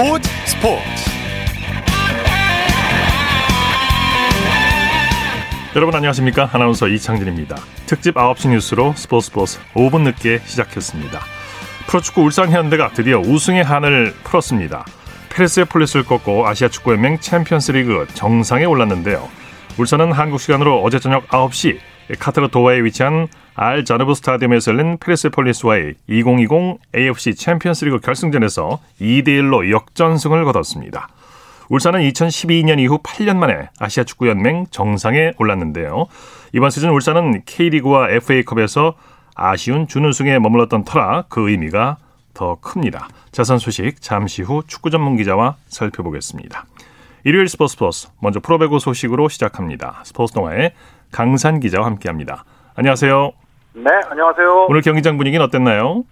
스포츠 스포츠. 여러분 안녕하십니까? 아나운서 이창진입니다. 특집 9시 뉴스로 스포츠 스포츠 5분 늦게 시작했습니다. 프로축구 울산 현대가 드디어 우승의 한을 풀었습니다. 페르세폴리스를 꺾고 아시아 축구연맹 챔피언스리그 정상에 올랐는데요. 울산은 한국 시간으로 어제 저녁 9시 카타르 도하에 위치한 알 자누브 스타디움에서 열린 페르세폴리스와의 2020 AFC 챔피언스리그 결승전에서 2대 1로 역전승을 거뒀습니다. 울산은 2012년 이후 8년 만에 아시아 축구 연맹 정상에 올랐는데요. 이번 시즌 울산은 K리그와 FA컵에서 아쉬운 준우승에 머물렀던 터라 그 의미가 더 큽니다. 자선 소식 잠시 후 축구 전문 기자와 살펴보겠습니다. 일요일 스포츠 플러스 먼저 프로배구 소식으로 시작합니다. 스포츠 동아의 강산 기자와 함께합니다. 안녕하세요. 네, 안녕하세요. 오늘 경기장 분위기는 어땠나요?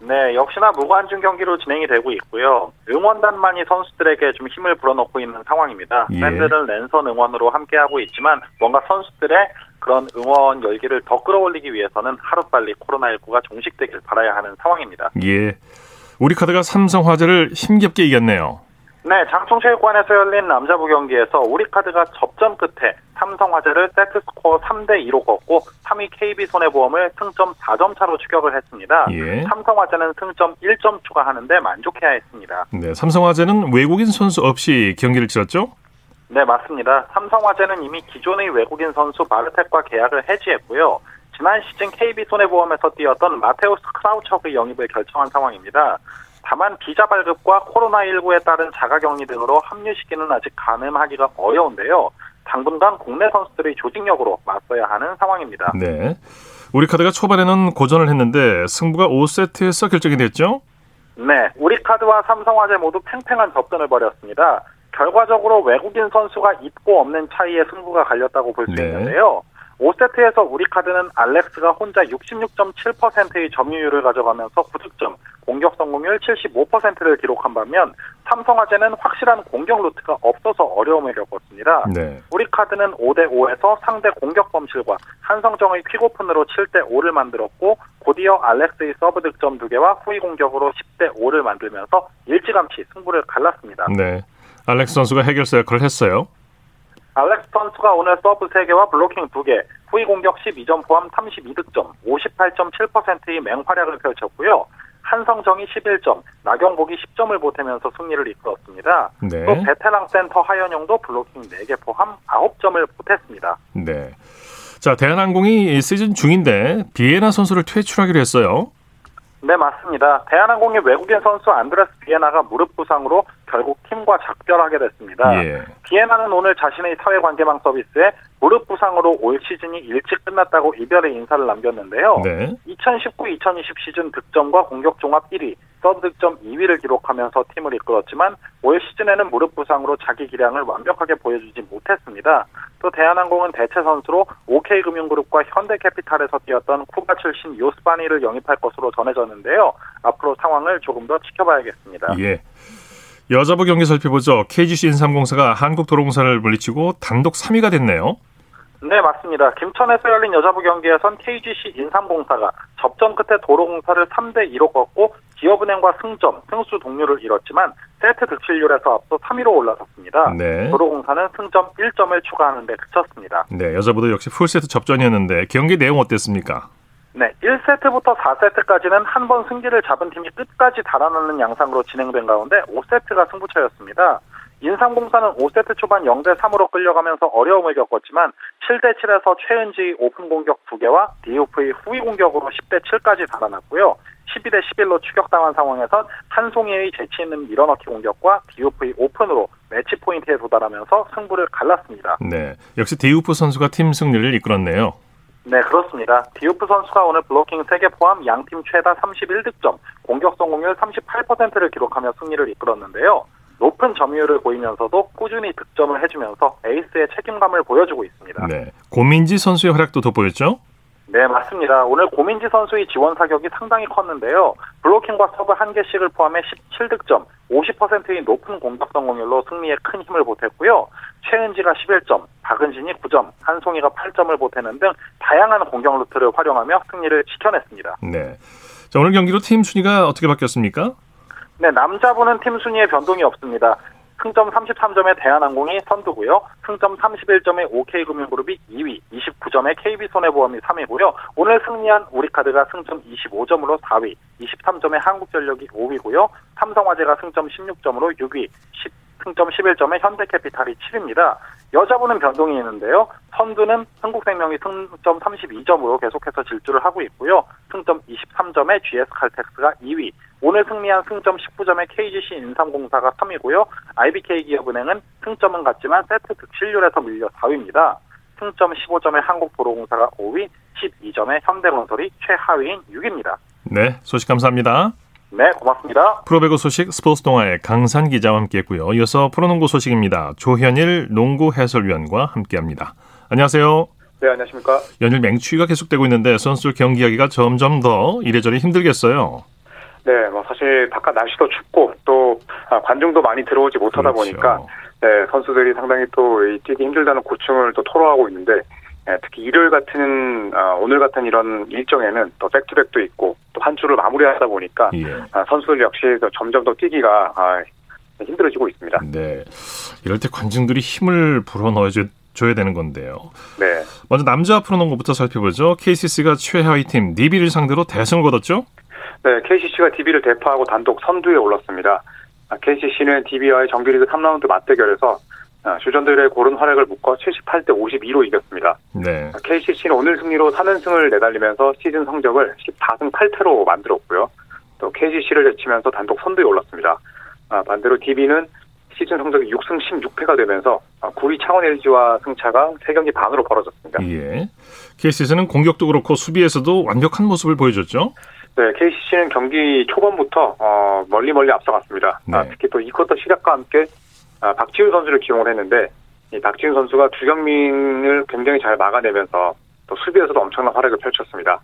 네, 역시나 무관중 경기로 진행이 되고 있고요. 응원단만이 선수들에게 좀 힘을 불어넣고 있는 상황입니다. 예. 팬들은 랜선 응원으로 함께하고 있지만 뭔가 선수들의 그런 응원 열기를 더 끌어올리기 위해서는 하루빨리 코로나19가 종식되길 바라야 하는 상황입니다. 예. 우리 카드가 삼성화재를 힘겹게 이겼네요. 네, 장충체육관에서 열린 남자부 경기에서 우리카드가 접전 끝에 삼성화재를 세트스코어 3대2로 꺾고 3위 KB손해보험을 승점 4점 차로 추격을 했습니다. 예. 삼성화재는 승점 1점 추가하는데 만족해야 했습니다. 네, 삼성화재는 외국인 선수 없이 경기를 치렀죠? 네, 맞습니다. 삼성화재는 이미 기존의 외국인 선수 마르텍과 계약을 해지했고요. 지난 시즌 KB손해보험에서 뛰었던 마테우스 크라우처의 영입을 결정한 상황입니다. 다만 비자 발급과 코로나19에 따른 자가격리 등으로 합류 시기는 아직 가늠하기가 어려운데요. 당분간 국내 선수들의 조직력으로 맞서야 하는 상황입니다. 네. 우리 카드가 초반에는 고전을 했는데 승부가 5세트에서 결정이 됐죠? 네, 우리카드와 삼성화재 모두 팽팽한 접전을 벌였습니다. 결과적으로 외국인 선수가 있고 없는 차이에 승부가 갈렸다고 볼수 네. 있는데요. 5세트에서 우리 카드는 알렉스가 혼자 66.7%의 점유율을 가져가면서 9득점, 공격 성공률 75%를 기록한 반면 삼성화재는 확실한 공격 루트가 없어서 어려움을 겪었습니다. 네. 우리 카드는 5대5에서 상대 공격 범실과 한성정의 퀵오픈으로 7대5를 만들었고 곧이어 알렉스의 서브 득점 2개와 후위 공격으로 10대5를 만들면서 일찌감치 승부를 갈랐습니다. 네. 알렉스 선수가 해결사 역할을 했어요. 알렉스 선수가 오늘 서브 3개와 블로킹 2개, 후위 공격 12점 포함 32득점, 58.7%의 맹활약을 펼쳤고요. 한성정이 11점, 나경복이 10점을 보태면서 승리를 이끌었습니다. 네. 또 베테랑 센터 하현용도 블로킹 4개 포함 9점을 보탰습니다. 네. 자, 대한항공이 시즌 중인데 비에나 선수를 퇴출하기로 했어요. 네, 맞습니다. 대한항공의 외국인 선수 안드레스 비에나가 무릎 부상으로 결국 팀과 작별하게 됐습니다. 예. 비에나는 오늘 자신의 사회관계망 서비스에 무릎 부상으로 올 시즌이 일찍 끝났다고 이별의 인사를 남겼는데요. 네. 2019-2020 시즌 득점과 공격 종합 1위, 서브 득점 2위를 기록하면서 팀을 이끌었지만 올 시즌에는 무릎 부상으로 자기 기량을 완벽하게 보여주지 못했습니다. 또 대한항공은 대체 선수로 OK금융그룹과 현대캐피탈에서 뛰었던 쿠바 출신 요스바니를 영입할 것으로 전해졌는데요. 앞으로 상황을 조금 더 지켜봐야겠습니다. 예. 여자부 경기 살펴보죠. KGC 인삼공사가 한국도로공사를 물리치고 단독 3위가 됐네요. 네, 맞습니다. 김천에서 열린 여자부 경기에선 KGC 인삼공사가 접전 끝에 도로공사를 3대 2로 꺾고 기업은행과 승점, 승수 동률을 이뤘지만 세트 득실률에서 앞서 3위로 올라섰습니다. 네. 도로공사는 승점 1점을 추가하는 데 그쳤습니다. 네, 여자부도 역시 풀세트 접전이었는데 경기 내용 어땠습니까? 네, 1세트부터 4세트까지는 한 번 승기를 잡은 팀이 끝까지 달아나는 양상으로 진행된 가운데 5세트가 승부처였습니다. 인삼공사는 5세트 초반 0대 3으로 끌려가면서 어려움을 겪었지만 7대 7에서 최은지의 오픈 공격 2개와 디우프의 후위 공격으로 10대 7까지 달아났고요. 12대 11로 추격당한 상황에선 한송이의 재치 있는 밀어넣기 공격과 디우프의 오픈으로 매치 포인트에 도달하면서 승부를 갈랐습니다. 네, 역시 디우프 선수가 팀 승리를 이끌었네요. 네, 그렇습니다. 디우프 선수가 오늘 블로킹 3개 포함 양팀 최다 31득점, 공격 성공률 38%를 기록하며 승리를 이끌었는데요. 높은 점유율을 보이면서도 꾸준히 득점을 해주면서 에이스의 책임감을 보여주고 있습니다. 네, 고민지 선수의 활약도 돋보였죠? 네, 맞습니다. 오늘 고민지 선수의 지원 사격이 상당히 컸는데요. 블로킹과 서브 한 개씩을 포함해 17득점, 50%의 높은 공격 성공률로 승리에 큰 힘을 보탰고요. 최은지가 11점, 박은진이 9점, 한송이가 8점을 보태는 등 다양한 공격 루트를 활용하며 승리를 지켜냈습니다. 네. 자, 오늘 경기로 팀 순위가 어떻게 바뀌었습니까? 네, 남자분은 팀 순위에 변동이 없습니다. 승점 33점의 대한항공이 선두고요. 승점 31점의 OK금융그룹이 2위, 29점의 KB손해보험이 3위고요. 오늘 승리한 우리카드가 승점 25점으로 4위, 23점의 한국전력이 5위고요. 삼성화재가 승점 16점으로 6위, 10, 승점 11점의 현대캐피탈이 7위입니다. 여자분은 변동이 있는데요. 선두는 한국생명이 승점 32점으로 계속해서 질주를 하고 있고요. 승점 23점의 GS칼텍스가 2위, 오늘 승리한 승점 19점의 KGC 인삼공사가 3위고요. IBK 기업은행은 승점은 같지만 세트 득실률에서 밀려 4위입니다. 승점 15점의 한국도로공사가 5위, 12점의 현대건설이 최하위인 6위입니다. 네, 소식 감사합니다. 네, 고맙습니다. 프로배구 소식 스포츠 동아의 강산 기자와 함께했고요. 이어서 프로농구 소식입니다. 조현일 농구 해설위원과 함께합니다. 안녕하세요. 네, 안녕하십니까. 연일 맹추위가 계속되고 있는데 선수들 경기하기가 점점 더 이래저래 힘들겠어요. 네, 뭐 사실 바깥 날씨도 춥고 또 아, 관중도 많이 들어오지 못하다 그렇죠. 보니까 네, 선수들이 상당히 또 뛰기 힘들다는 고충을 또 토로하고 있는데 네, 특히 일요일 같은 아, 오늘 같은 이런 일정에는 또 백투백도 있고 또 한 주를 마무리하다 보니까 예. 아, 선수들 역시 또 점점 더 뛰기가 아, 힘들어지고 있습니다. 네. 이럴 때 관중들이 힘을 불어넣어줘야 되는 건데요. 네. 먼저 남자 프로농구부터 살펴보죠. KCC가 최하위 팀 니비를 상대로 대승을 거뒀죠? 네, KCC가 DB를 대파하고 단독 선두에 올랐습니다. 아, KCC는 DB와의 정규리그 3라운드 맞대결에서 아, 주전들의 고른 활약을 묶어 78대 52로 이겼습니다. 네. KCC는 오늘 승리로 3연승을 내달리면서 시즌 성적을 14승 8패로 만들었고요. 또 KCC를 제치면서 단독 선두에 올랐습니다. 아, 반대로 DB는 시즌 성적이 6승 16패가 되면서 9위 창원 LG와 승차가 3경기 반으로 벌어졌습니다. 예. KCC는 공격도 그렇고 수비에서도 완벽한 모습을 보여줬죠? 네, KCC는 경기 초반부터 어, 멀리 멀리 앞서갔습니다. 네. 아, 특히 또 2쿼터 시작과 함께 아, 박지훈 선수를 기용을 했는데 이 박지훈 선수가 두경민을 굉장히 잘 막아내면서 또 수비에서도 엄청난 활약을 펼쳤습니다.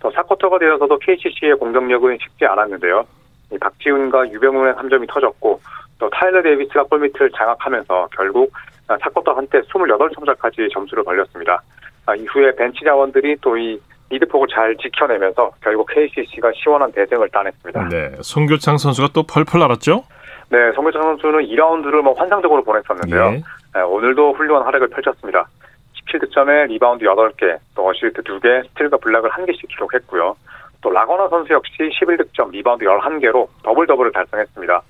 또 4쿼터가 되어서도 KCC의 공격력은 쉽지 않았는데요. 이 박지훈과 유병훈의 3점이 터졌고 또 타일러 데이비스가 골밑을 장악하면서 결국 4쿼터 한때 28점차까지 점수를 벌렸습니다. 아, 이후에 벤치 자원들이 또 이 리드폭을 잘 지켜내면서 결국 KCC가 시원한 대승을 따냈습니다. 네. 송교창 선수가 또 펄펄 날았죠? 네, 송교창 선수는 2라운드를 뭐 환상적으로 보냈었는데요. 예. 네, 오늘도 훌륭한 활약을 펼쳤습니다. 17득점에 리바운드 8개, 또 어시스트 2개, 스틸과 블락을 1개씩 기록했고요. 또 라건아 선수 역시 11득점, 리바운드 11개로 더블 더블을 달성했습니다.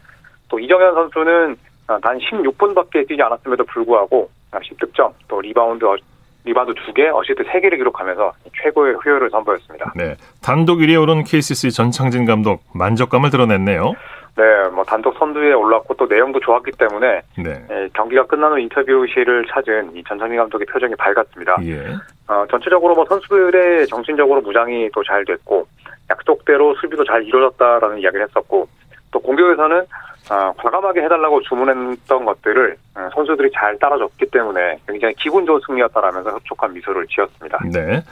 또 이정현 선수는 아, 단 16분밖에 뛰지 않았음에도 불구하고 10득점, 또 리바운드 어- 리바운드 2개, 어시스트 3개를 기록하면서 최고의 효율을 선보였습니다. 네. 단독 1위에 오른 KCC 전창진 감독 만족감을 드러냈네요. 네, 뭐 단독 선두에 올랐고 또 내용도 좋았기 때문에 네. 예, 경기가 끝난 후 인터뷰실을 찾은 이 전창진 감독의 표정이 밝았습니다. 예. 어, 전체적으로 뭐 선수들의 정신적으로 무장이 또 잘 됐고 약속대로 수비도 잘 이루어졌다라는 이야기를 했었고 또 공격에서는 어, 과감하게 해달라고 주문했던 것들을 어, 선수들이 잘 따라줬기 때문에 굉장히 기분 좋은 승리였다라면서 흡족한 미소를 지었습니다. 네.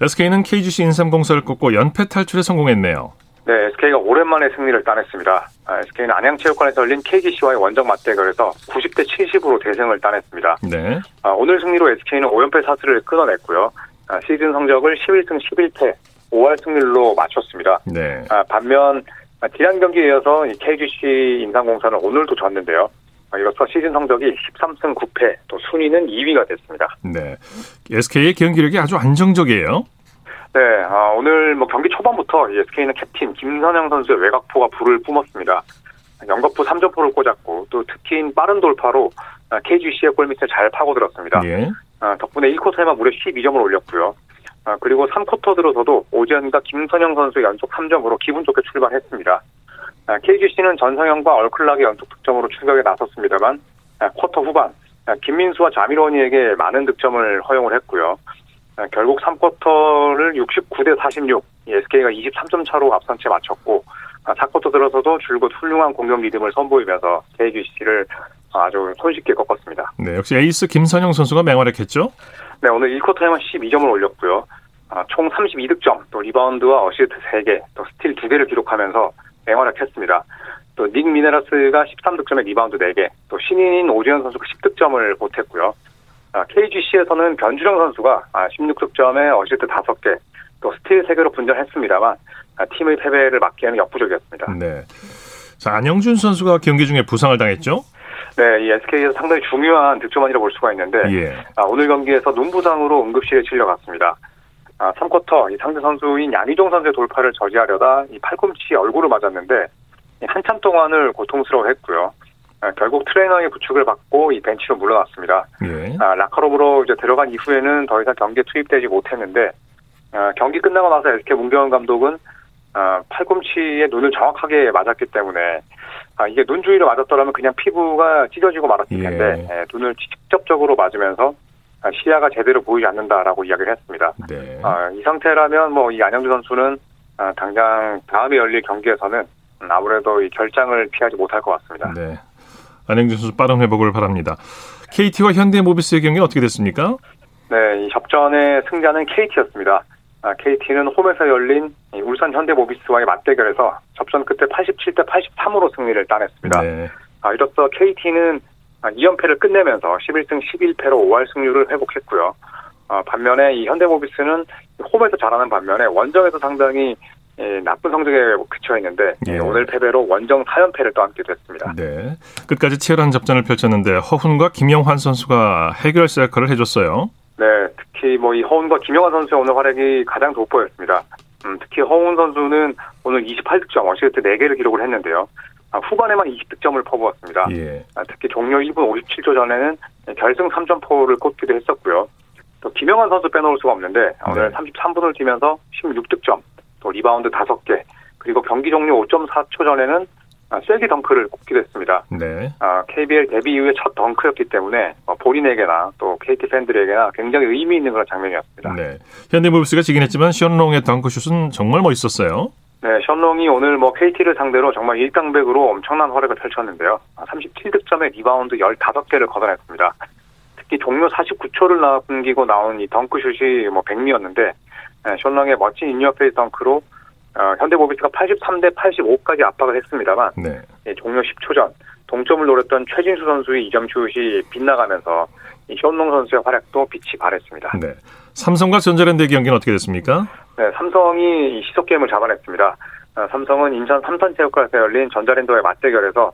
SK는 KGC 인삼공사를 꺾고 연패 탈출에 성공했네요. 네, SK가 오랜만에 승리를 따냈습니다. 아, SK는 안양체육관에서 열린 KGC와의 원정 맞대결에서 90대 70으로 대승을 따냈습니다. 네. 아, 오늘 승리로 SK는 5연패 사슬을 끊어냈고요. 아, 시즌 성적을 11승 11패 5할 승률로 맞췄습니다. 네. 아, 반면 아, 지난 경기에 이어서 이 KGC 인삼공사는 오늘도 졌는데요. 아, 이로써 시즌 성적이 13승 9패, 또 순위는 2위가 됐습니다. 네. SK의 경기력이 아주 안정적이에요. 네, 아, 오늘 뭐 경기 초반부터 이 SK는 캡틴 김선영 선수의 외곽포가 불을 뿜었습니다. 연거푸 3점포를 꽂았고 또 특히 빠른 돌파로 아, KGC의 골밑에 잘 파고들었습니다. 예. 아, 덕분에 1쿼터에만 무려 12점을 올렸고요. 아, 그리고 3쿼터 들어서도 오지현과 김선영 선수 연속 3점으로 기분 좋게 출발했습니다. 아, KGC는 전성현과 얼클락의 연속 득점으로 출격에 나섰습니다만 아, 쿼터 후반 아, 김민수와 자미로니에게 많은 득점을 허용을 했고요. 아, 결국 3쿼터를 69대 46, 이 SK가 23점 차로 앞선 채 마쳤고 아, 4쿼터 들어서도 줄곧 훌륭한 공격 리듬을 선보이면서 KGC를 아주 손쉽게 꺾었습니다. 네. 역시 에이스 김선형 선수가 맹활약했죠. 네, 오늘 1쿼터에만 12점을 올렸고요. 아, 총 32득점, 또 리바운드와 어시스트 3개, 또 스틸 2개를 기록하면서 맹활약했습니다. 또 닉 미네라스가 13득점에 리바운드 4개, 또 신인인 오재현 선수가 10득점을 보탰고요. 아, KGC에서는 변준형 선수가 아, 16득점에 어시스트 5개, 또 스틸 3개로 분전했습니다만 아, 팀의 패배를 막기에는 역부족이었습니다. 네. 자, 안영준 선수가 경기 중에 부상을 당했죠? 네, 이 SK에서 상당히 중요한 득점원이라고 볼 수가 있는데 예. 아, 오늘 경기에서 눈 부상으로 응급실에 실려갔습니다. 아, 3쿼터 이 상대 선수인 양희종 선수의 돌파를 저지하려다 이 팔꿈치 얼굴을 맞았는데 한참 동안을 고통스러워했고요. 아, 결국 트레이너의 부축을 받고 이 벤치로 물러났습니다. 예. 아, 라커룸으로 이제 들어간 이후에는 더 이상 경기에 투입되지 못했는데 아, 경기 끝나고 나서 SK 문경원 감독은 아, 팔꿈치에 눈을 정확하게 맞았기 때문에 아, 이게 눈 주위를 맞았더라면 그냥 피부가 찢어지고 말았을 텐데 예, 눈을 직접적으로 맞으면서 아, 시야가 제대로 보이지 않는다라고 이야기를 했습니다. 네. 아, 이 상태라면 뭐 이 안영주 선수는 아, 당장 다음에 열릴 경기에서는 음, 아무래도 이 결장을 피하지 못할 것 같습니다. 네. 안영준 선수 빠른 회복을 바랍니다. KT와 현대모비스의 경기는 어떻게 됐습니까? 네, 이 접전의 승자는 KT였습니다. 아, KT는 홈에서 열린 이 울산 현대모비스와의 맞대결에서 접전 끝에 87대 83으로 승리를 따냈습니다. 네. 아, 이로써 KT는 2연패를 끝내면서 11승 11패로 5할 승률을 회복했고요. 어, 반면에 이 현대모비스는 홈에서 잘하는 반면에 원정에서 상당히 예, 나쁜 성적에 그쳐 있는데 예. 오늘 패배로 원정 4연패를 떠안게 됐습니다. 네. 끝까지 치열한 접전을 펼쳤는데 허훈과 김영환 선수가 해결사 역할을 해줬어요. 네, 특히 뭐 이 허훈과 김영환 선수의 오늘 활약이 가장 돋보였습니다. 음, 특히 허훈 선수는 오늘 28득점, 어시스트 4개를 기록을 했는데요. 아, 후반에만 20득점을 퍼부었습니다. 예. 아, 특히 종료 1분 57초 전에는 결승 3점포를 꽂기도 했었고요. 또 김영환 선수 빼놓을 수가 없는데 오늘 네. 33분을 뛰면서 16득점, 또 리바운드 5개, 그리고 경기 종료 5.4초 전에는 아, 쐐기 덩크를 꽂기도 했습니다. 네. 아, KBL 데뷔 이후에 첫 덩크였기 때문에 어, 본인에게나 또 KT 팬들에게나 굉장히 의미 있는 그런 장면이었습니다. 네. 현대모비스가 지긴 했지만 숀 롱의 덩크슛은 정말 멋있었어요. 네, 숀 롱이 오늘 뭐 KT를 상대로 정말 일당백으로 엄청난 활약을 펼쳤는데요. 37득점에 리바운드 15개를 걷어냈습니다. 특히 종료 49초를 남기고 나온 이 덩크슛이 뭐 백미였는데 네, 숀 롱의 멋진 in your face 덩크로 어, 현대모비스가 83대 85까지 압박을 했습니다만 네. 예, 종료 10초 전 동점을 노렸던 최진수 선수의 2점 슛이 빗나가면서 이 션롱 선수의 활약도 빛이 발했습니다. 네. 삼성과 전자랜드 경기는 어떻게 됐습니까? 네, 삼성이 이 시속 게임을 잡아냈습니다. 어, 삼성은 인천 삼선체육관에서 열린 전자랜드와의 맞대결에서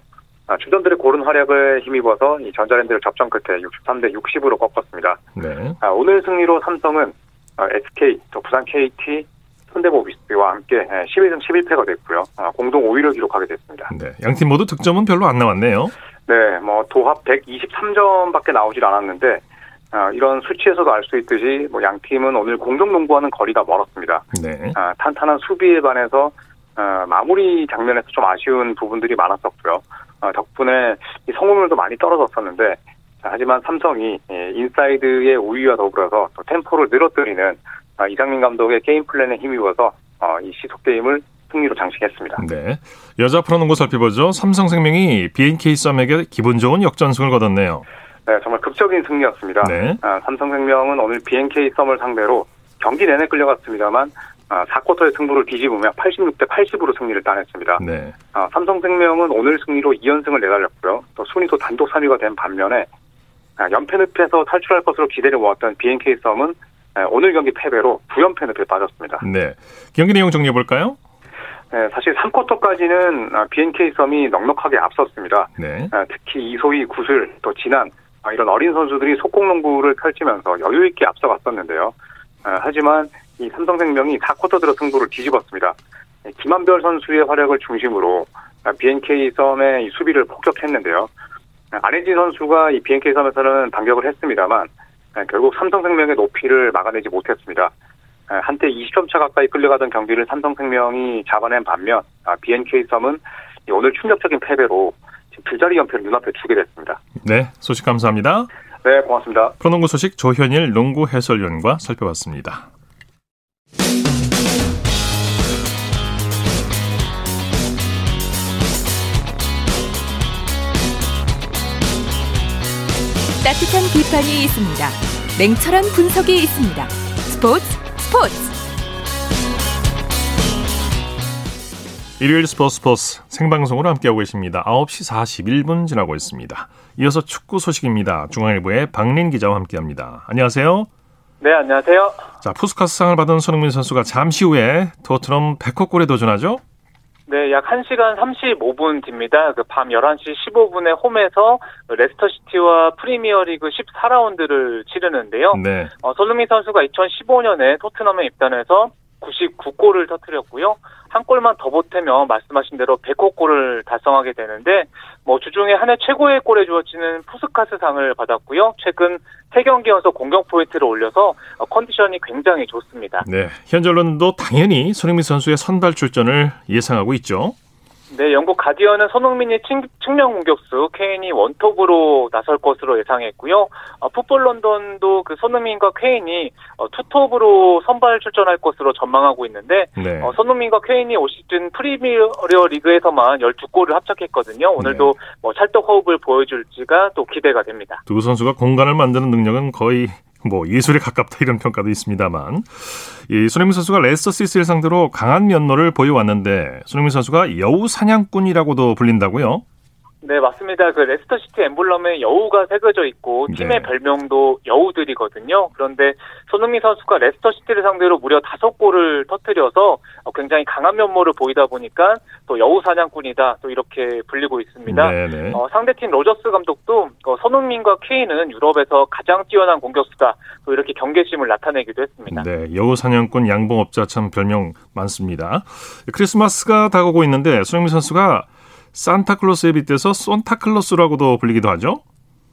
아, 주전들의 고른 활약을 힘입어서 이 전자랜드를 접전 끝에 63대 60으로 꺾었습니다. 네. 아, 오늘 승리로 삼성은 어, SK, 또 부산 KT, 현대모비스와 함께 예, 11승 11패가 됐고요. 아, 공동 5위를 기록하게 됐습니다. 네. 양팀 모두 득점은 별로 안 나왔네요. 네, 뭐 도합 123점밖에 나오질 않았는데 아, 이런 수치에서도 알 수 있듯이 뭐 양 팀은 오늘 공격 농구와는 거리가 멀었습니다. 네. 아, 탄탄한 수비에 반해서 어, 마무리 장면에서 좀 아쉬운 부분들이 많았었고요. 어, 덕분에 이 성공률도 많이 떨어졌었는데 자, 하지만 삼성이 예, 인사이드의 우위와 더불어서 또 템포를 늘어뜨리는 아, 이상민 감독의 게임 플랜에 힘입어서 어, 이 시속 게임을 승리로 장식했습니다. 네. 여자 프로농구 살펴보죠. 삼성생명이 BNK 썸에게 기분 좋은 역전승을 거뒀네요. 네, 정말 극적인 승리였습니다. 네. 아, 삼성생명은 오늘 BNK 썸을 상대로 경기 내내 끌려갔습니다만 아, 4쿼터의 승부를 뒤집으며 86대 80으로 승리를 따냈습니다. 네. 아, 삼성생명은 오늘 승리로 2연승을 내달렸고요. 또 순위도 단독 3위가 된 반면에 아, 연패 늪에서 탈출할 것으로 기대를 모았던 BNK 썸은 아, 오늘 경기 패배로 9연패 늪에 빠졌습니다. 네. 경기 내용 정리해 볼까요? 네, 사실 3쿼터까지는 아, BNK 썸이 넉넉하게 앞섰습니다. 네. 아, 특히 이소희, 구슬, 또 아, 이런 어린 선수들이 속공농구를 펼치면서 여유 있게 앞서갔었는데요. 아, 하지만 이 삼성생명이 4쿼터 들어 승부를 뒤집었습니다. 네, 김한별 선수의 활약을 중심으로 아, BNK 썸의 이 수비를 폭격했는데요. 아, 안혜진 선수가 이 BNK 썸에서는 반격을 했습니다만 아, 결국 삼성생명의 높이를 막아내지 못했습니다. 아, 한때 20점 차 가까이 끌려가던 경기를 삼성생명이 잡아낸 반면 아, BNK 이 오늘 충격적인 패배로 두 자리 연패를 눈앞에 두게 됐습니다. 네. 소식 감사합니다. 네, 고맙습니다. 프로농구 소식 조현일 농구 해설위원과 살펴봤습니다. 따뜻한 비판이 있습니다. 냉철한 분석이 있습니다. 스포츠 스포츠 일요일 스포츠 스포츠 생방송으로 함께하고 계십니다. 9시 41분 지나고 있습니다. 이어서 축구 소식입니다. 중앙일보의 박린 기자와 함께합니다. 안녕하세요. 네, 안녕하세요. 자, 푸스카스상을 받은 손흥민 선수가 잠시 후에 토트넘 백호골에 도전하죠? 네, 약 1시간 35분 뒤입니다. 그 밤 11시 15분에 홈에서 레스터시티와 프리미어리그 14라운드를 치르는데요. 네. 어, 손흥민 선수가 2015년에 토트넘에 입단해서 99골을 터뜨렸고요. 한 골만 더 보태면 말씀하신 대로 100호 골을 달성하게 되는데 뭐 주중에 한 해 최고의 골에 주어지는 푸스카스상을 받았고요. 최근 3경기 연속 공격 포인트를 올려서 어, 컨디션이 굉장히 좋습니다. 네. 현재 언론도 당연히 손흥민 선수의 선발 출전을 예상하고 있죠. 네, 영국 가디언은 손흥민이 친, 측면 공격수 케인이 원톱으로 나설 것으로 예상했고요. 어, 풋볼 런던도 그 손흥민과 케인이 어, 투톱으로 선발 출전할 것으로 전망하고 있는데 네. 어, 손흥민과 케인이 올 시즌 프리미어 리그에서만 12골을 합작했거든요. 오늘도 네. 뭐 찰떡 호흡을 보여줄지가 또 기대가 됩니다. 두 선수가 공간을 만드는 능력은 거의 뭐 예술에 가깝다 이런 평가도 있습니다만 이 손흥민 선수가 레스터 시티를 상대로 강한 면모를 보여왔는데 손흥민 선수가 여우 사냥꾼이라고도 불린다고요? 네, 맞습니다. 그 레스터 시티 엠블럼에 여우가 새겨져 있고 팀의 네. 별명도 여우들이거든요. 그런데 손흥민 선수가 레스터 시티를 상대로 무려 다섯 골을 터뜨려서 어, 굉장히 강한 면모를 보이다 보니까 또 여우 사냥꾼이다 또 이렇게 불리고 있습니다. 네네. 어, 상대팀 로저스 감독도 어, 손흥민과 케인은 유럽에서 가장 뛰어난 공격수다 또 이렇게 경계심을 나타내기도 했습니다. 네, 여우 사냥꾼 양봉업자 참 별명 많습니다. 크리스마스가 다가오고 있는데 손흥민 선수가 산타클로스에 빗대서 손타클로스라고도 불리기도 하죠.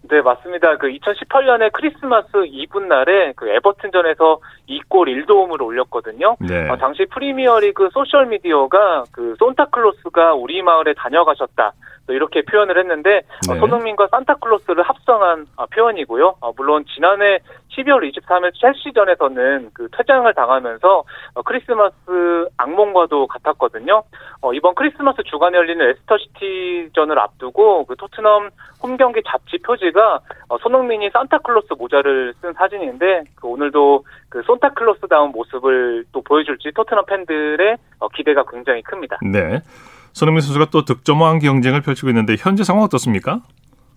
네, 맞습니다. 그 2018년에 크리스마스 이브 날에 그 에버튼전에서 2골 1도움을 올렸거든요. 네. 어, 당시 프리미어리그 소셜 미디어가 그 산타클로스가 우리 마을에 다녀가셨다. 또 이렇게 표현을 했는데 어, 네. 손흥민과 산타클로스를 합성한 어, 표현이고요. 어, 물론 지난해 12월 23일 첼시전에서는 그 퇴장을 당하면서 어, 크리스마스 악몽과도 같았거든요. 어, 이번 크리스마스 주간에 열리는 레스터시티전을 앞두고 그 토트넘 홈 경기 잡지 표지가 어, 손흥민이 산타클로스 모자를 쓴 사진인데 그 오늘도 그 산타클로스다운 모습을 또 보여줄지 토트넘 팬들의 어, 기대가 굉장히 큽니다. 네. 손흥민 선수가 또 득점왕 경쟁을 펼치고 있는데 현재 상황 어떻습니까?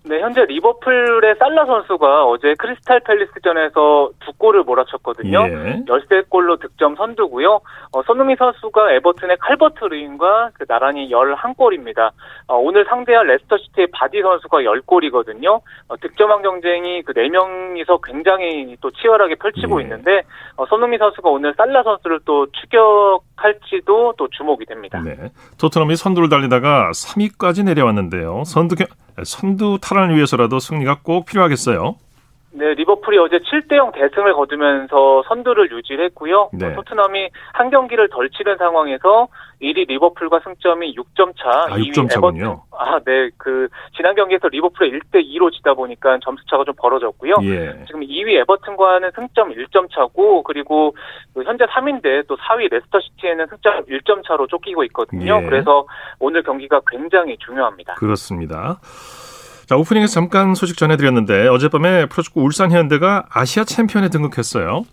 네, 현재 리버풀의 살라 선수가 어제 크리스탈 팰리스전에서 두 골을 몰아쳤거든요. 예. 13골로 득점 선두고요. 어, 손흥민 선수가 에버튼의 칼버트 르윈과 그 나란히 11골입니다. 어, 오늘 상대할 레스터시티의 바디 선수가 10골이거든요. 어, 득점왕 경쟁이 그 4명이서 굉장히 또 치열하게 펼치고 예. 있는데 어, 손흥민 선수가 오늘 살라 선수를 또 추격할지도 또 주목이 됩니다. 네. 토트넘이 선두를 달리다가 3위까지 내려왔는데요. 선두 겨- 선두 탈환을 위해서라도 승리가 꼭 필요하겠어요. 네, 리버풀이 어제 7대0 대승을 거두면서 선두를 유지했고요. 네. 어, 토트넘이 한 경기를 덜 치른 상황에서 1위 리버풀과 승점이 6점 차, 아, 2위 6점 차군요. 에버튼. 아, 네. 그 지난 경기에서 리버풀이 1대 2로 지다 보니까 점수 차가 좀 벌어졌고요. 예. 지금 2위 에버튼과는 승점 1점 차고 그리고 그 현재 3위인데 또 4위 레스터 시티에는 승점 1점 차로 쫓기고 있거든요. 예. 그래서 오늘 경기가 굉장히 중요합니다. 그렇습니다. 자, 오프닝에서 잠깐 소식 전해드렸는데 어젯밤에 프로축구 울산 현대가 아시아 챔피언에 등극했어요.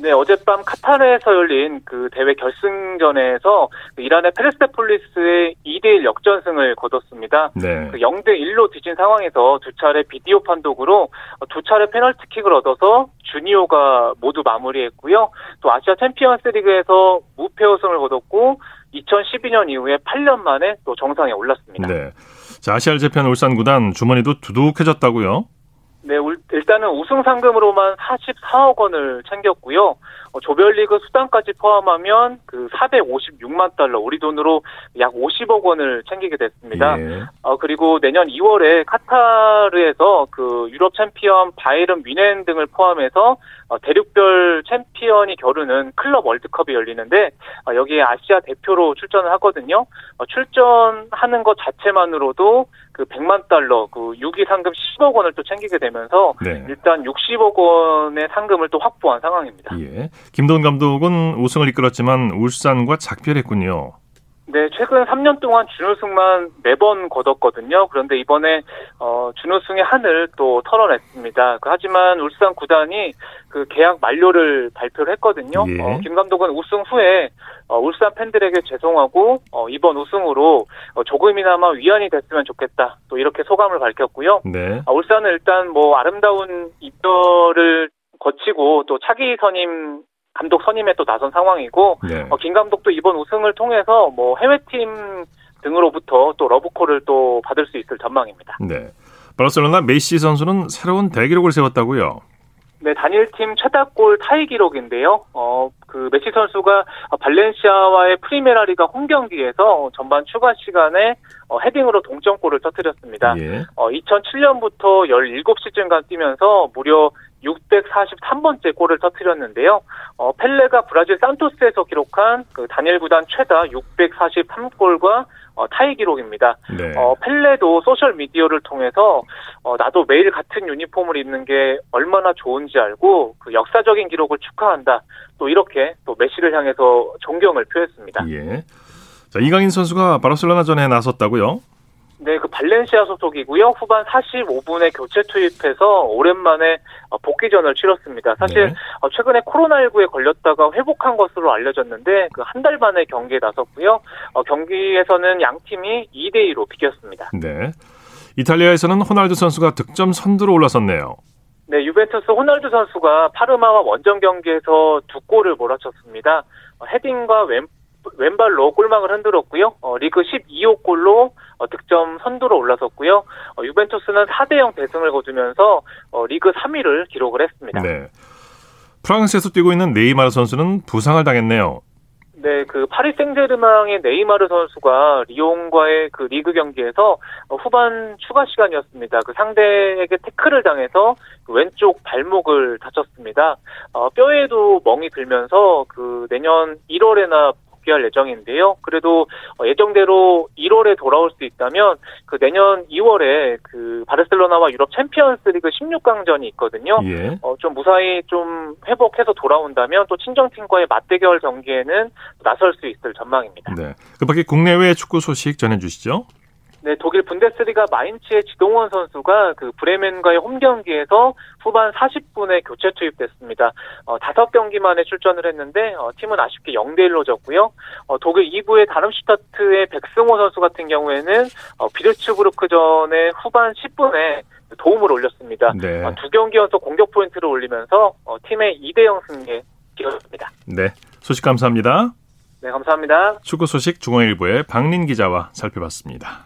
네, 어젯밤 카타르에서 열린 그 대회 결승전에서 그 이란의 페르세폴리스에 2대1 역전승을 거뒀습니다. 네. 그 0대 1로 뒤진 상황에서 두 차례 비디오 판독으로 두 차례 페널티킥을 얻어서 주니오가 모두 마무리했고요. 또 아시아 챔피언스 리그에서 무패 우승을 거뒀고 2012년 이후에 8년 만에 또 정상에 올랐습니다. 네. 자, 아시아를 제패한 울산 구단 주머니도 두둑해졌다고요. 네, 울- 일단은 우승 상금으로만 44억 원을 챙겼고요. 어, 조별리그 수당까지 포함하면 그 456만 달러, 우리 돈으로 약 50억 원을 챙기게 됐습니다. 예. 어, 그리고 내년 2월에 카타르에서 그 유럽 챔피언 바이에른 뮌헨 등을 포함해서 어, 대륙별 챔피언이 겨루는 클럽 월드컵이 열리는데 어, 여기에 아시아 대표로 출전을 하거든요. 어, 출전하는 것 자체만으로도 그 100만 달러, 그 6위 상금 10억 원을 또 챙기게 되면서 네. 일단 60억 원의 상금을 또 확보한 상황입니다. 예. 김도훈 감독은 우승을 이끌었지만 울산과 작별했군요. 네, 최근 3년 동안 준우승만 4번 거뒀거든요. 그런데 이번에 어, 준우승의 한을 또 털어냈습니다. 그, 하지만 울산 구단이 그 계약 만료를 발표를 했거든요. 예. 어, 김 감독은 우승 후에 어, 울산 팬들에게 죄송하고 어, 이번 우승으로 어, 조금이나마 위안이 됐으면 좋겠다. 또 이렇게 소감을 밝혔고요. 네. 아, 울산은 일단 뭐 아름다운 입절을 거치고 또 차기 선임 감독 선임에 또 나선 상황이고 네. 어, 김 감독도 이번 우승을 통해서 뭐 해외팀 등으로부터 또 러브콜을 또 받을 수 있을 전망입니다. 네. 바르셀로나 메시 선수는 새로운 대기록을 세웠다고요. 네, 단일팀 최다골 타이 기록인데요. 어, 그 메시 선수가 발렌시아와의 프리메라리가 홈 경기에서 전반 추가 시간에 어, 헤딩으로 동점골을 터뜨렸습니다. 예. 어, 2007년부터 17시즌간 뛰면서 무려 643번째 골을 터뜨렸는데요. 어, 펠레가 브라질 산토스에서 기록한 그 단일 구단 최다 643골과 어, 타이 기록입니다. 네. 어, 펠레도 소셜 미디어를 통해서 어, 나도 매일 같은 유니폼을 입는 게 얼마나 좋은지 알고 그 역사적인 기록을 축하한다. 또 이렇게 또 메시를 향해서 존경을 표했습니다. 예. 자, 이강인 선수가 바르셀로나전에 나섰다고요? 네, 그 발렌시아 소속이고요. 후반 45분에 교체 투입해서 오랜만에 어, 복귀전을 치렀습니다. 사실 네. 어, 최근에 코로나19에 걸렸다가 회복한 것으로 알려졌는데 그 한 달 만에 경기에 나섰고요. 어, 경기에서는 양 팀이 2대 2로 비겼습니다. 네. 이탈리아에서는 호날두 선수가 득점 선두로 올라섰네요. 네, 유벤투스 호날두 선수가 파르마와 원정 경기에서 두 골을 몰아쳤습니다. 어, 헤딩과 왼, 왼발로 골망을 흔들었고요. 어, 리그 12호 골로 어, 득점 선두로 올라섰고요. 어, 유벤투스는 4대0 대승을 거두면서 어, 리그 3위를 기록을 했습니다. 네. 프랑스에서 뛰고 있는 네이마르 선수는 부상을 당했네요. 네, 그 파리 생제르맹의 네이마르 선수가 리옹과의 그 리그 경기에서 어, 후반 추가 시간이었습니다. 그 상대에게 태클을 당해서 그 왼쪽 발목을 다쳤습니다. 어, 뼈에도 멍이 들면서 그 내년 1월에나 복귀할 예정인데요. 그래도 어, 예정대로 1월에 돌아올 수 있다면 그 내년 2월에 그 바르셀로나와 유럽 챔피언스리그 16강전이 있거든요. 예. 어, 좀 무사히 좀 회복해서 돌아온다면 또 친정팀과의 맞대결 경기에는 나설 수 있을 전망입니다. 네. 그 밖에 국내외 축구 소식 전해주시죠. 네, 독일 분데스리가 마인츠의 지동원 선수가 그 브레멘과의 홈 경기에서 후반 40분에 교체 투입됐습니다. 어, 5경기 만에 출전을 했는데 어, 팀은 아쉽게 0대 1로 졌고요. 어, 독일 2부의 다름슈타트의 백승호 선수 같은 경우에는 어, 비르츠부르크전의 후반 10분에 도움을 올렸습니다. 네. 어, 두 경기 연속 공격 포인트를 올리면서 어, 팀의 2대 0 승리에 기여했습니다. 네. 소식 감사합니다. 네, 감사합니다. 축구 소식 중앙일보의 박린 기자와 살펴봤습니다.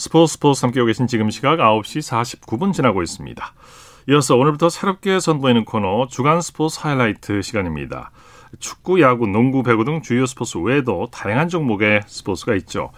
스포츠 스포츠 함께하고 계신 지금 시각 9시 49분 지나고 있습니다. 이어서 오늘부터 새롭게 선보이는 코너 주간 스포츠 하이라이트 시간입니다. 축구, 야구, 농구, 배구 등 주요 스포츠 외에도 다양한 종목의 스포츠가 있죠.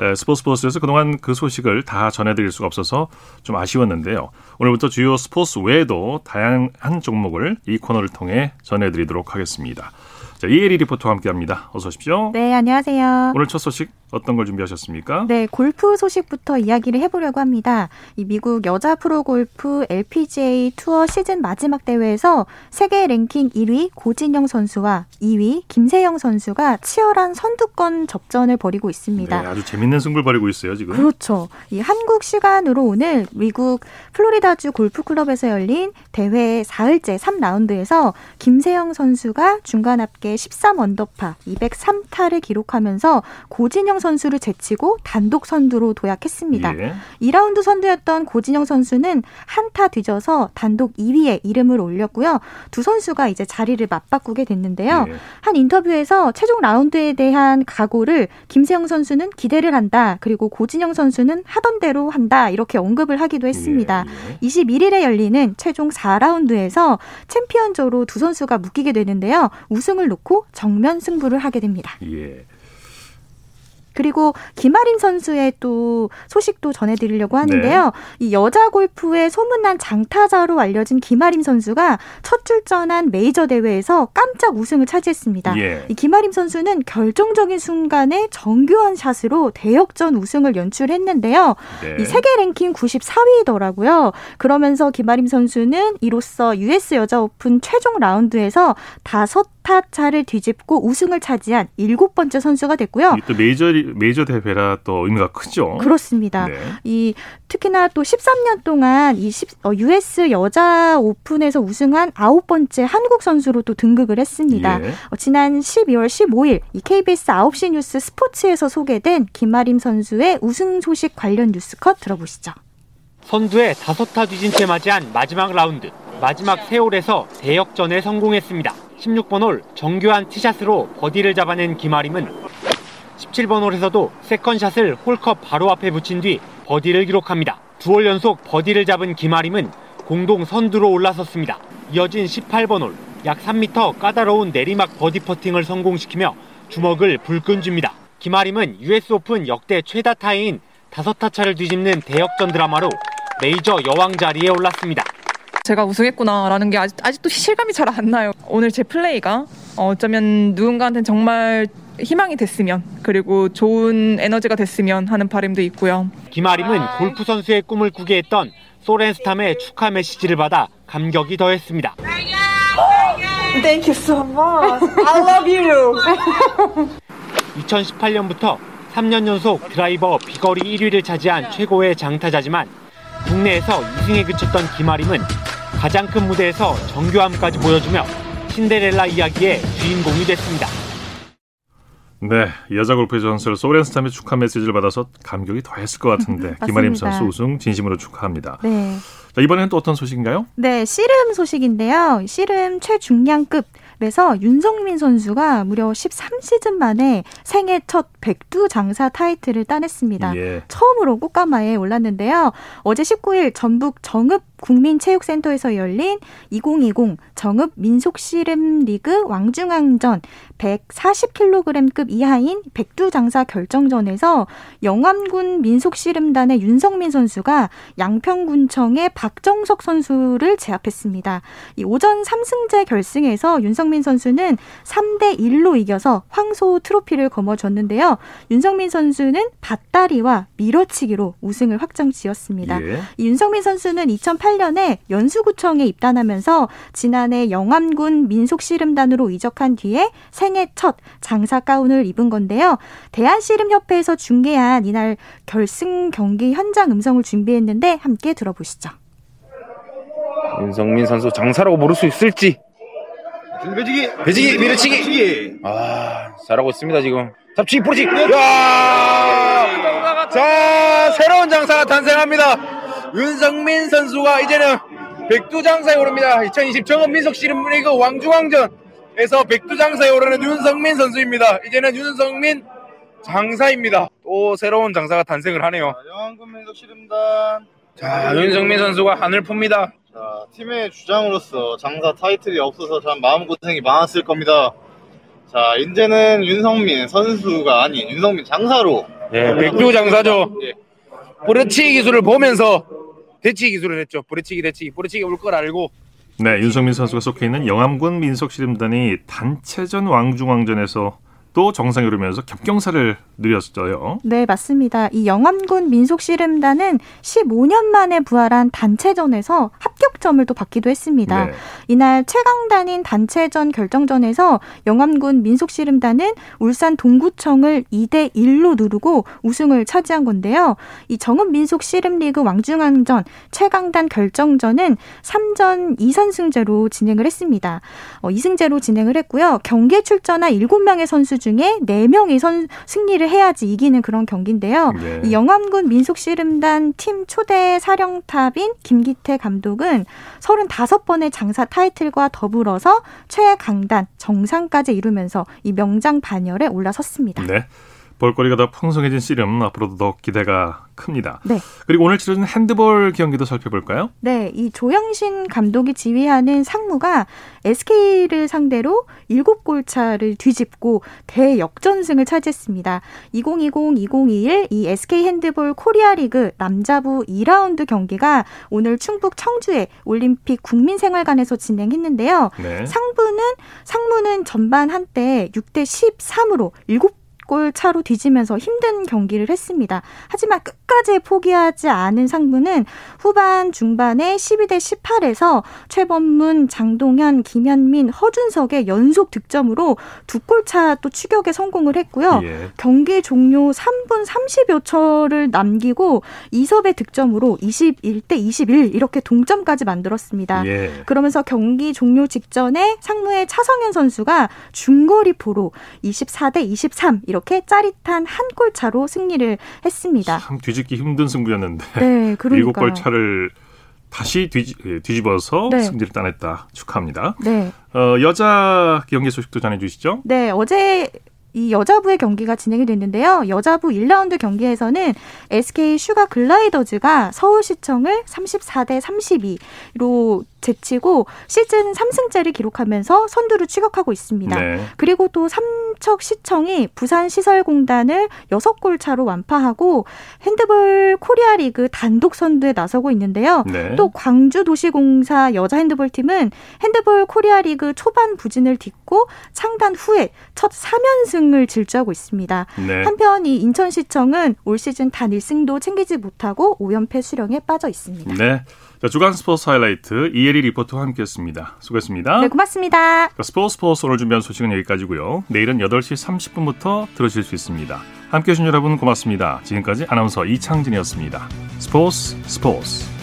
에, 스포츠 스포츠에서 그동안 그 소식을 다 전해드릴 수가 없어서 좀 아쉬웠는데요. 오늘부터 주요 스포츠 외에도 다양한 종목을 이 코너를 통해 전해드리도록 하겠습니다. 자, 이혜리 리포터와 함께합니다. 어서 오십시오. 네, 안녕하세요. 오늘 첫 소식 어떤 걸 준비하셨습니까? 네, 골프 소식부터 이야기를 해보려고 합니다. 이 미국 여자 프로 골프 LPGA 투어 시즌 마지막 대회에서 세계 랭킹 1위 고진영 선수와 2위 김세영 선수가 치열한 선두권 접전을 벌이고 있습니다. 네, 아주 재밌는 승부를 벌이고 있어요, 지금. 그렇죠. 이 한국 시간으로 오늘 미국 플로리다주 골프 클럽에서 열린 대회 4일째 3라운드에서 김세영 선수가 중간 합계 13언더파 203타를 기록하면서 고진영 선수를 제치고 단독 선두로 도약했습니다. 예. 2라운드 선두였던 고진영 선수는 한 타 뒤져서 단독 2위에 이름을 올렸고요. 두 선수가 이제 자리를 맞바꾸게 됐는데요. 예. 한 인터뷰에서 최종 라운드에 대한 각오를 김세영 선수는 기대를 한다. 그리고 고진영 선수는 하던 대로 한다. 이렇게 언급을 하기도 했습니다. 예, 예. 21일에 열리는 최종 4라운드에서 챔피언조로 두 선수가 묶이게 되는데요. 우승을 놓고 정면 승부를 하게 됩니다. 예. 그리고 김아린 선수의 또 소식도 전해드리려고 하는데요. 네. 이 여자 골프의 소문난 장타자로 알려진 김아림 선수가 첫 출전한 메이저 대회에서 깜짝 우승을 차지했습니다. 예. 이 김아림 선수는 결정적인 순간에 정교한 샷으로 대역전 우승을 연출했는데요. 네. 이 세계 랭킹 94위더라고요. 그러면서 김아림 선수는 이로써 US 여자 오픈 최종 라운드에서 다섯 타 차를 뒤집고 우승을 차지한 일곱 번째 선수가 됐고요. 또 메이저 메이저 대회라 또 의미가 크죠. 그렇습니다. 네. 이 특히나 또 13년 동안 이 10, 어, US 여자 오픈에서 우승한 아홉 번째 한국 선수로 또 등극을 했습니다. 예. 어, 지난 12월 15일 이 KBS 9시 뉴스 스포츠에서 소개된 김아림 선수의 우승 소식 관련 뉴스 컷 들어보시죠. 선두에 다섯 타 뒤진 채 맞이한 마지막 라운드. 마지막 세 홀에서 대역전에 성공했습니다. 16번 홀 정교한 티샷으로 버디를 잡아낸 김아림은 17번 홀에서도 세컨샷을 홀컵 바로 앞에 붙인 뒤 버디를 기록합니다. 두 홀 연속 버디를 잡은 김아림은 공동 선두로 올라섰습니다. 이어진 18번 홀 약 3m 까다로운 내리막 버디 퍼팅을 성공시키며 주먹을 불끈 쥡니다. 김아림은 US 오픈 역대 최다 타인 5타 차를 뒤집는 대역전 드라마로 메이저 여왕 자리에 올랐습니다. 제가 우승했구나라는 게 아직, 아직도 실감이 잘 안 나요. 오늘 제 플레이가 어쩌면 누군가한테는 정말 희망이 됐으면 그리고 좋은 에너지가 됐으면 하는 바람도 있고요. 김아림은 골프 선수의 꿈을 꾸게 했던 소렌스탐의 축하 메시지를 받아 감격이 더했습니다. Thank you so much. I love you. 2018년부터 3년 연속 드라이버 비거리 1위를 차지한 최고의 장타자지만 국내에서 2승에 그쳤던 김아림은 가장 큰 무대에서 정교함까지 보여주며 신데렐라 이야기의 주인공이 됐습니다. 네, 여자 골프 선수 소렌스탐의 축하 메시지를 받아서 감격이 더했을 것 같은데 김아림 선수 우승 진심으로 축하합니다. 네. 자, 이번에는 또 어떤 소식인가요? 네, 씨름 소식인데요. 씨름 최중량급 그래서 윤성민 선수가 무려 13시즌 만에 생애 첫 백두 장사 타이틀을 따냈습니다. 예. 처음으로 꽃가마에 올랐는데요. 어제 19일 전북 정읍 국민체육센터에서 열린 2020 정읍 민속씨름 리그 왕중왕전 140kg급 이하인 백두장사 결정전에서 영암군 민속씨름단의 윤성민 선수가 양평군청의 박정석 선수를 제압했습니다. 이 오전 3승제 결승에서 윤성민 선수는 3대 1로 이겨서 황소 트로피를 거머쥐었는데요. 윤성민 선수는 밭다리와 밀어치기로 우승을 확정 지었습니다. 예. 윤성민 선수는 2008 년에 연수구청에 입단하면서 지난해 영암군 민속씨름단으로 이적한 뒤에 생애 첫 장사 가운을 입은 건데요. 대한씨름협회에서 중계한 이날 결승 경기 현장 음성을 준비했는데 함께 들어보시죠. 윤성민 선수 장사라고 부를 수 있을지. 배지기. 배지기 밀어치기. 아 잘하고 있습니다 지금. 잡치기 포르치기 자 새로운 장사가 탄생합니다 윤성민 선수가 이제는 백두장사에 오릅니다 2020 정읍 민속씨름 리그 왕중왕전에서 백두장사에 오르는 윤성민 선수입니다 이제는 윤성민 장사입니다 또 새로운 장사가 탄생을 하네요 영암군 민속씨름단 자 윤성민 선수가 하늘 풉니다 자, 팀의 주장으로서 장사 타이틀이 없어서 참 마음고생이 많았을 겁니다. 자, 이제는 윤성민 선수가 아닌 윤성민 장사로. 예, 백두 장사죠. 예. 뿌려치기 기술을 보면서 대치기 기술을 했죠. 뿌려치기, 대치기, 뿌려치기 올 걸 알고. 네, 윤성민 선수가 속해 있는 영암군 민속씨름단이 단체전 왕중왕전에서 또 정상에 오르면서 겹경사를 누렸어요. 네, 맞습니다. 이 영암군 민속씨름단은 15년 만에 부활한 단체전에서 합격점을 또 받기도 했습니다. 네. 이날 최강단인 단체전 결정전에서 영암군 민속씨름단은 울산 동구청을 2대 1로 누르고 우승을 차지한 건데요. 이 정읍 민속씨름리그 왕중왕전 최강단 결정전은 3전 2선승제로 진행을 했습니다. 어, 2승제로 진행을 했고요. 경기에 출전한 7명의 선수 중에 4명이 선, 승리를 해야지 이기는 그런 경기인데요. 네. 이 영암군 민속씨름단 팀 초대 사령탑인 김기태 감독은 35번의 장사 타이틀과 더불어서 최강단 정상까지 이루면서 이 명장 반열에 올라섰습니다. 네. 볼거리가 더 풍성해진 씨름 앞으로도 더욱 기대가 큽니다. 네. 그리고 오늘 치러진 핸드볼 경기도 살펴볼까요? 네, 이 조영신 감독이 지휘하는 상무가 SK를 상대로 7골 차를 뒤집고 대역전승을 차지했습니다. 2020-2021 이 SK 핸드볼 코리아 리그 남자부 2라운드 경기가 오늘 충북 청주의 올림픽 국민생활관에서 진행했는데요. 네. 상부는 상무는 전반 한때 6대 13으로 7 골 차로 뒤지면서 힘든 경기를 했습니다. 하지만 끝까지 포기하지 않은 상무는 후반 중반에 12대 18에서 최범문, 장동현, 김현민, 허준석의 연속 득점으로 두 골차 또 추격에 성공을 했고요. 예. 경기 종료 3분 30여 초를 남기고 이섭의 득점으로 21대 21 이렇게 동점까지 만들었습니다. 예. 그러면서 경기 종료 직전에 상무의 차성현 선수가 중거리 포로 24대 23 이렇게 짜릿한 한 골 차로 승리를 했습니다. 참 뒤집기 힘든 승부였는데 네, 그러니까요. 골 차를 다시 예, 뒤집 어서 네. 승리를 따냈다. 축하합니다. 네. 어, 여자 경기 소식도 전해주시죠. 네, 어제 이 여자부의 경기가 진행이 됐는데요. 여자부 1라운드 경기에서는 SK 슈가 글라이더즈가 서울시청을 34대 32로 제치고 시즌 3승째를 기록하면서 선두를 추격하고 있습니다. 네. 그리고 또 삼척시청이 부산시설공단을 6골 차로 완파하고 핸드볼 코리아 리그 단독 선두에 나서고 있는데요. 네. 또 광주도시공사 여자 핸드볼 팀은 핸드볼 코리아 리그 초반 부진을 딛고 창단 후에 첫 3연승을 질주하고 있습니다. 네. 한편 이 인천시청은 올 시즌 단 1승도 챙기지 못하고 5연패 수렁에 빠져 있습니다. 네. 자, 주간 스포츠 하이라이트 이혜리 리포터와 함께했습니다. 수고했습니다. 네, 고맙습니다. 자, 스포츠 스포츠 오늘 준비한 소식은 여기까지고요. 내일은 8시 30분부터 들으실 수 있습니다. 함께해 주신 여러분 고맙습니다. 지금까지 아나운서 이창진이었습니다. 스포츠 스포츠